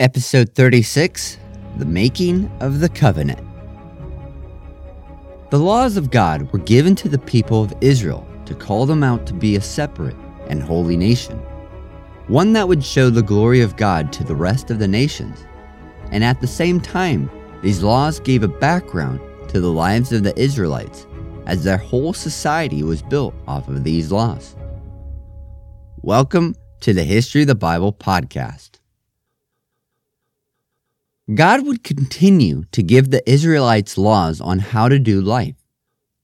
Episode 36 The Making of the Covenant. The laws of God were given to the people of Israel to call them out to be a separate and holy nation, one that would show the glory of God to the rest of the nations. And at the same time, these laws gave a background to the lives of the Israelites, as their whole society was built off of these laws. Welcome to the History of the Bible podcast. God would continue to give the Israelites laws on how to do life.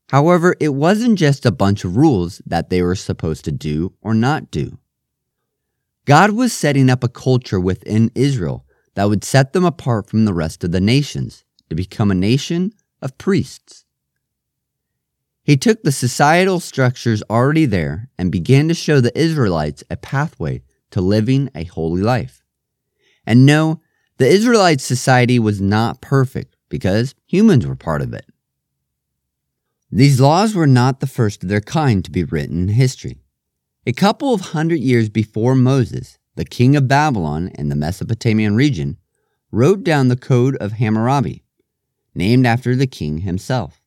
However, it wasn't just a bunch of rules that they were supposed to do or not do. God was setting up a culture within Israel that would set them apart from the rest of the nations to become a nation of priests. He took the societal structures already there and began to show the Israelites a pathway to living a holy life. And no, the Israelite society was not perfect because humans were part of it. These laws were not the first of their kind to be written in history. A couple of hundred years before Moses, the king of Babylon in the Mesopotamian region, wrote down the Code of Hammurabi, named after the king himself.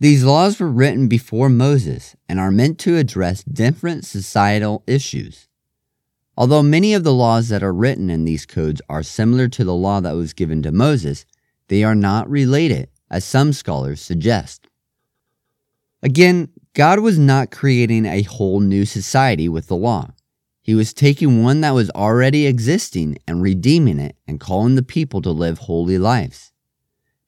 These laws were written before Moses and are meant to address different societal issues. Although many of the laws that are written in these codes are similar to the law that was given to Moses, they are not related, as some scholars suggest. Again, God was not creating a whole new society with the law. He was taking one that was already existing and redeeming it and calling the people to live holy lives.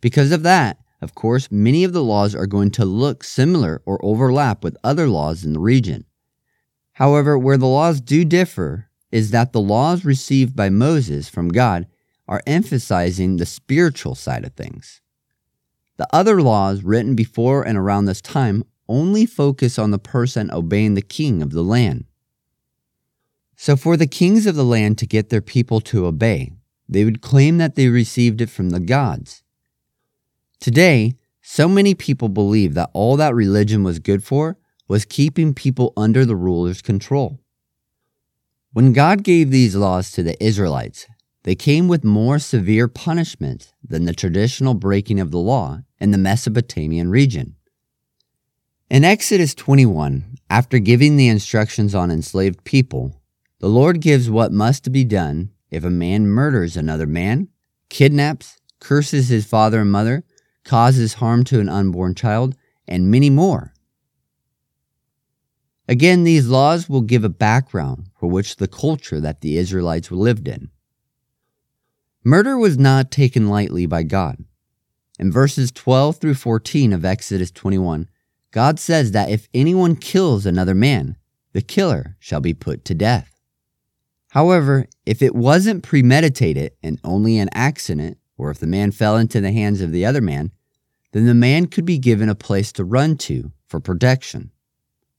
Because of that, of course, many of the laws are going to look similar or overlap with other laws in the region. However, where the laws do differ is that the laws received by Moses from God are emphasizing the spiritual side of things. The other laws written before and around this time only focus on the person obeying the king of the land. So, for the kings of the land to get their people to obey, they would claim that they received it from the gods. Today, so many people believe that all that religion was good for was keeping people under the ruler's control. When God gave these laws to the Israelites, they came with more severe punishment than the traditional breaking of the law in the Mesopotamian region. In Exodus 21, after giving the instructions on enslaved people, the Lord gives what must be done if a man murders another man, kidnaps, curses his father and mother, causes harm to an unborn child, and many more. Again, these laws will give a background for which the culture that the Israelites lived in. Murder was not taken lightly by God. In verses 12 through 14 of Exodus 21, God says that if anyone kills another man, the killer shall be put to death. However, if it wasn't premeditated and only an accident, or if the man fell into the hands of the other man, then the man could be given a place to run to for protection.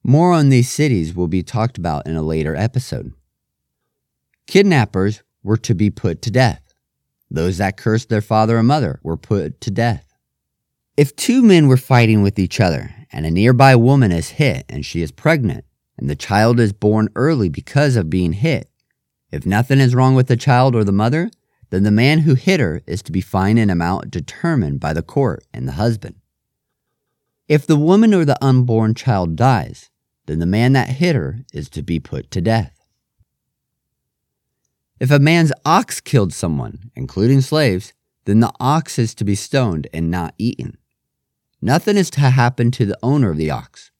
More on these cities will be talked about in a later episode. Kidnappers were to be put to death. Those that cursed their father or mother were put to death. If two men were fighting with each other and a nearby woman is hit and she is pregnant and the child is born early because of being hit, if nothing is wrong with the child or the mother, then the man who hit her is to be fined an amount determined by the court and the husband. If the woman or the unborn child dies, then the man that hit her is to be put to death. If a man's ox killed someone, including slaves, then the ox is to be stoned and not eaten. Nothing is to happen to the owner of the ox.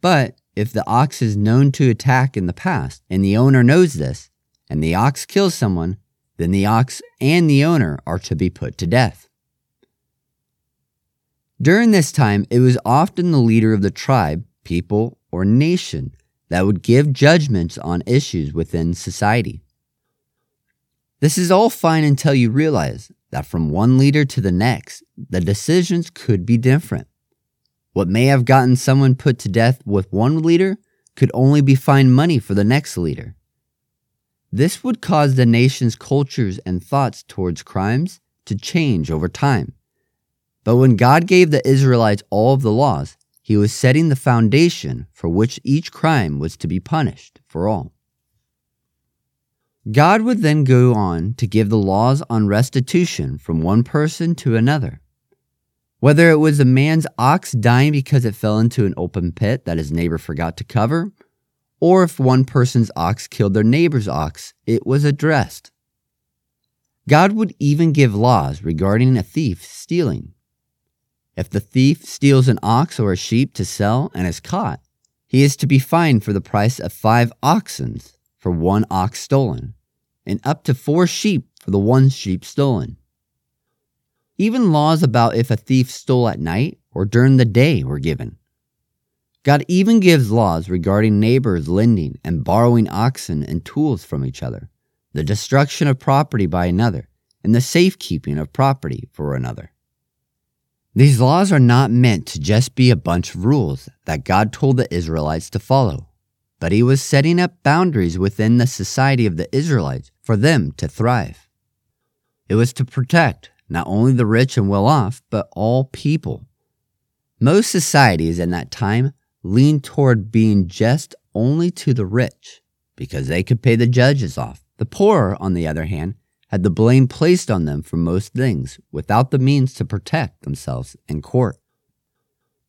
But if the ox is known to attack in the past, and the owner knows this, and the ox kills someone, then the ox and the owner are to be put to death. During this time, it was often the leader of the tribe, people, or nation that would give judgments on issues within society. This is all fine until you realize that from one leader to the next, the decisions could be different. What may have gotten someone put to death with one leader could only be fined money for the next leader. This would cause the nation's cultures and thoughts towards crimes to change over time. But when God gave the Israelites all of the laws, he was setting the foundation for which each crime was to be punished for all. God would then go on to give the laws on restitution from one person to another. Whether it was a man's ox dying because it fell into an open pit that his neighbor forgot to cover, or if one person's ox killed their neighbor's ox, it was addressed. God would even give laws regarding a thief stealing. If the thief steals an ox or a sheep to sell and is caught, he is to be fined for the price of five oxen for one ox stolen, and up to four sheep for the one sheep stolen. Even laws about if a thief stole at night or during the day were given. God even gives laws regarding neighbors lending and borrowing oxen and tools from each other, the destruction of property by another, and the safekeeping of property for another. These laws are not meant to just be a bunch of rules that God told the Israelites to follow, but He was setting up boundaries within the society of the Israelites for them to thrive. It was to protect not only the rich and well off, but all people. Most societies in that time leaned toward being just only to the rich because they could pay the judges off. The poor, on the other hand, had the blame placed on them for most things without the means to protect themselves in court.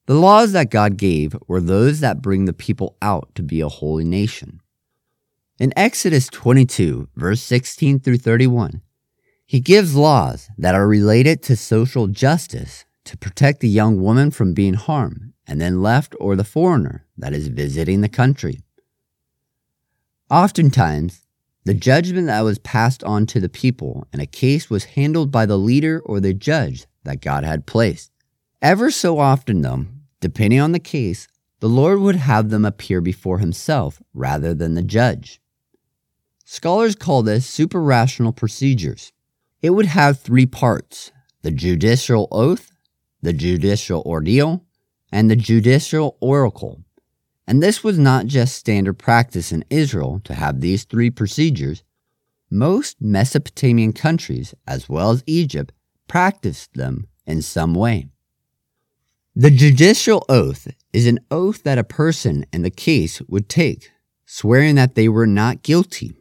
The laws that God gave were those that bring the people out to be a holy nation. In Exodus 22, verse 16 through 31, he gives laws that are related to social justice to protect the young woman from being harmed and then left or the foreigner that is visiting the country. Oftentimes, the judgment that was passed on to the people and a case was handled by the leader or the judge that God had placed. Ever so often, though, depending on the case, the Lord would have them appear before himself rather than the judge. Scholars call this super-rational procedures. It would have three parts the judicial oath, the judicial ordeal, and the judicial oracle. And this was not just standard practice in Israel to have these three procedures. Most Mesopotamian countries, as well as Egypt, practiced them in some way. The judicial oath is an oath that a person in the case would take, swearing that they were not guilty.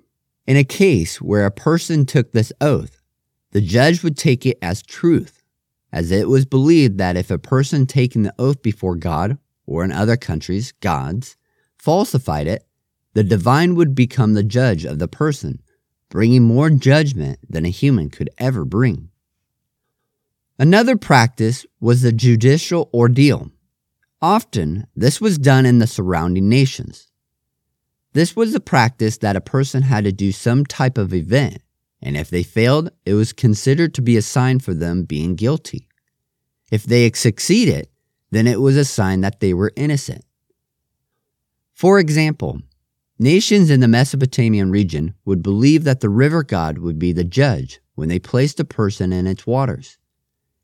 In a case where a person took this oath, the judge would take it as truth, as it was believed that if a person taking the oath before God or in other countries, gods, falsified it, the divine would become the judge of the person, bringing more judgment than a human could ever bring. Another practice was the judicial ordeal. Often, this was done in the surrounding nations. This was the practice that a person had to do some type of event, and if they failed, it was considered to be a sign for them being guilty. If they succeeded, then it was a sign that they were innocent. For example, nations in the Mesopotamian region would believe that the river god would be the judge when they placed a person in its waters.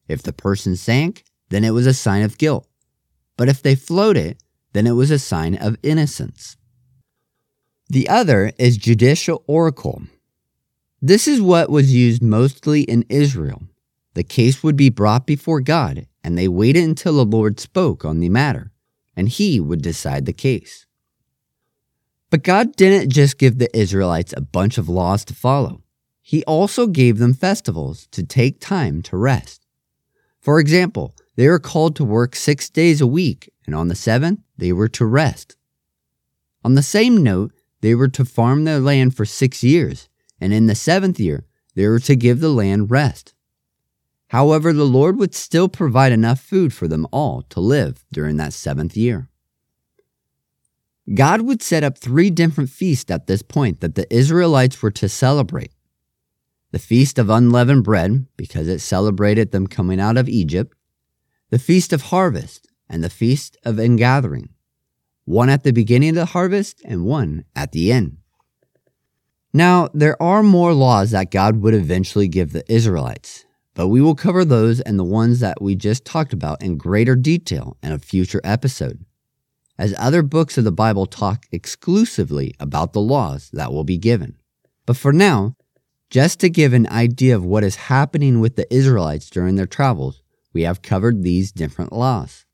If the person sank, then it was a sign of guilt. But if they floated, then it was a sign of innocence. The other is judicial oracle. This is what was used mostly in Israel. The case would be brought before God, and they waited until the Lord spoke on the matter, and he would decide the case. But God didn't just give the Israelites a bunch of laws to follow. He also gave them festivals to take time to rest. For example, they were called to work six days a week, and on the seventh, they were to rest. On the same note, they were to farm their land for six years, and in the seventh year, they were to give the land rest. However, the Lord would still provide enough food for them all to live during that seventh year. God would set up three different feasts at this point that the Israelites were to celebrate the Feast of Unleavened Bread, because it celebrated them coming out of Egypt, the Feast of Harvest, and the Feast of Ingathering, one at the beginning of the harvest and one at the end. Now, there are more laws that God would eventually give the Israelites, but we will cover those and the ones that we just talked about in greater detail in a future episode, as other books of the Bible talk exclusively about the laws that will be given. But for now, just to give an idea of what is happening with the Israelites during their travels, we have covered these different laws.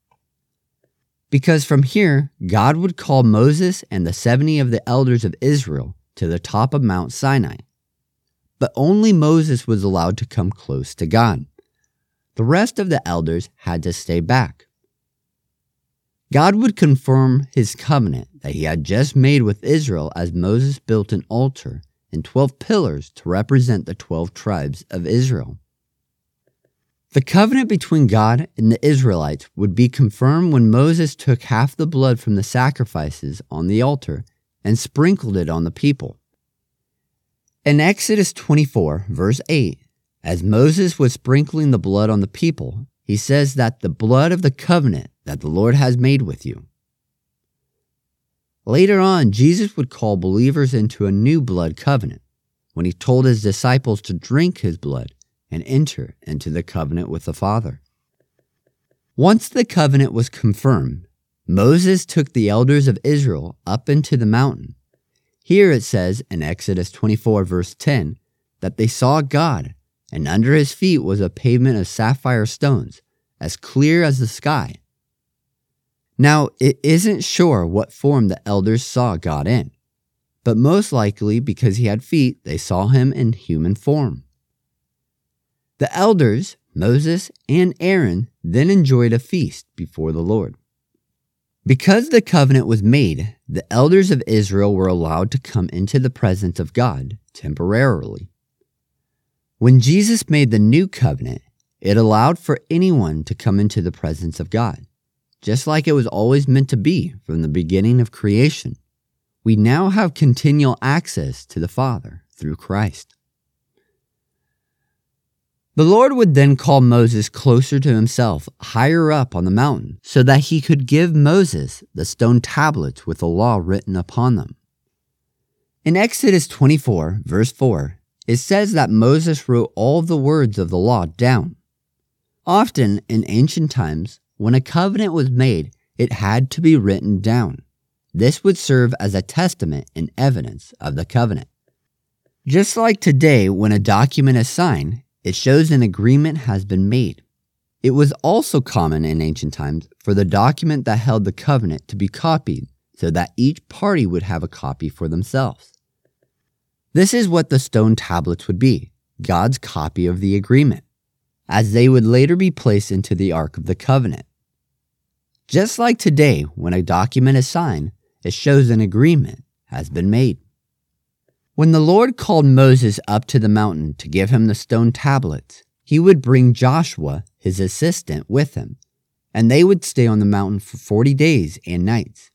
Because from here, God would call Moses and the 70 of the elders of Israel to the top of Mount Sinai. But only Moses was allowed to come close to God. The rest of the elders had to stay back. God would confirm his covenant that he had just made with Israel as Moses built an altar and 12 pillars to represent the 12 tribes of Israel. The covenant between God and the Israelites would be confirmed when Moses took half the blood from the sacrifices on the altar and sprinkled it on the people. In Exodus 24, verse 8, as Moses was sprinkling the blood on the people, he says that the blood of the covenant that the Lord has made with you. Later on, Jesus would call believers into a new blood covenant when he told his disciples to drink his blood and enter into the covenant with the Father. Once the covenant was confirmed, Moses took the elders of Israel up into the mountain. Here it says in Exodus 24, verse 10, that they saw God, and under his feet was a pavement of sapphire stones, as clear as the sky. Now, it isn't sure what form the elders saw God in, but most likely because he had feet, they saw him in human form. The elders, Moses and Aaron, then enjoyed a feast before the Lord. Because the covenant was made, the elders of Israel were allowed to come into the presence of God temporarily. When Jesus made the new covenant, it allowed for anyone to come into the presence of God just like it was always meant to be from the beginning of creation. We now have continual access to the Father through Christ. The Lord would then call Moses closer to himself, higher up on the mountain, so that he could give Moses the stone tablets with the law written upon them. In Exodus 24, verse 4, it says that Moses wrote all the words of the law down. Often in ancient times, when a covenant was made, it had to be written down. This would serve as a testament and evidence of the covenant. Just like today, when a document is signed, it shows an agreement has been made. It was also common in ancient times for the document that held the covenant to be copied so that each party would have a copy for themselves. This is what the stone tablets would be God's copy of the agreement as they would later be placed into the Ark of the Covenant. Just like today, when a document is signed, it shows an agreement has been made. When the Lord called Moses up to the mountain to give him the stone tablets, he would bring Joshua, his assistant, with him, and they would stay on the mountain for 40 days and nights.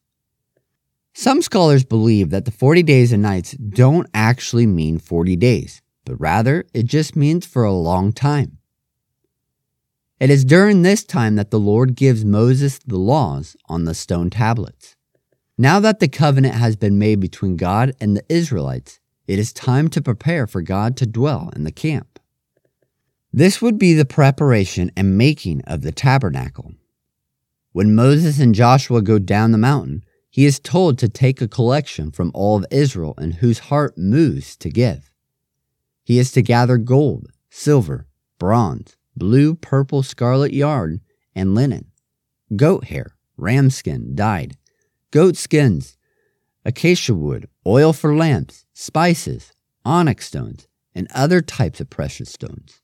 Some scholars believe that the 40 days and nights don't actually mean 40 days, but rather it just means for a long time. It is during this time that the Lord gives Moses the laws on the stone tablets. Now that the covenant has been made between God and the Israelites, it is time to prepare for God to dwell in the camp. This would be the preparation and making of the tabernacle. When Moses and Joshua go down the mountain, he is told to take a collection from all of Israel and whose heart moves to give. He is to gather gold, silver, bronze, blue, purple, scarlet yarn, and linen, goat hair, ram skin dyed, goat skins, acacia wood, oil for lamps, spices, onyx stones, and other types of precious stones.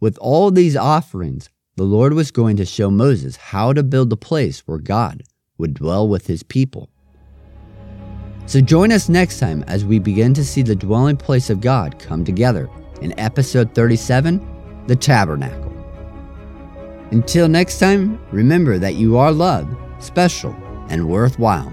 With all these offerings, the Lord was going to show Moses how to build the place where God would dwell with his people. So join us next time as we begin to see the dwelling place of God come together in episode 37 the tabernacle. Until next time, remember that you are loved, special, and worthwhile.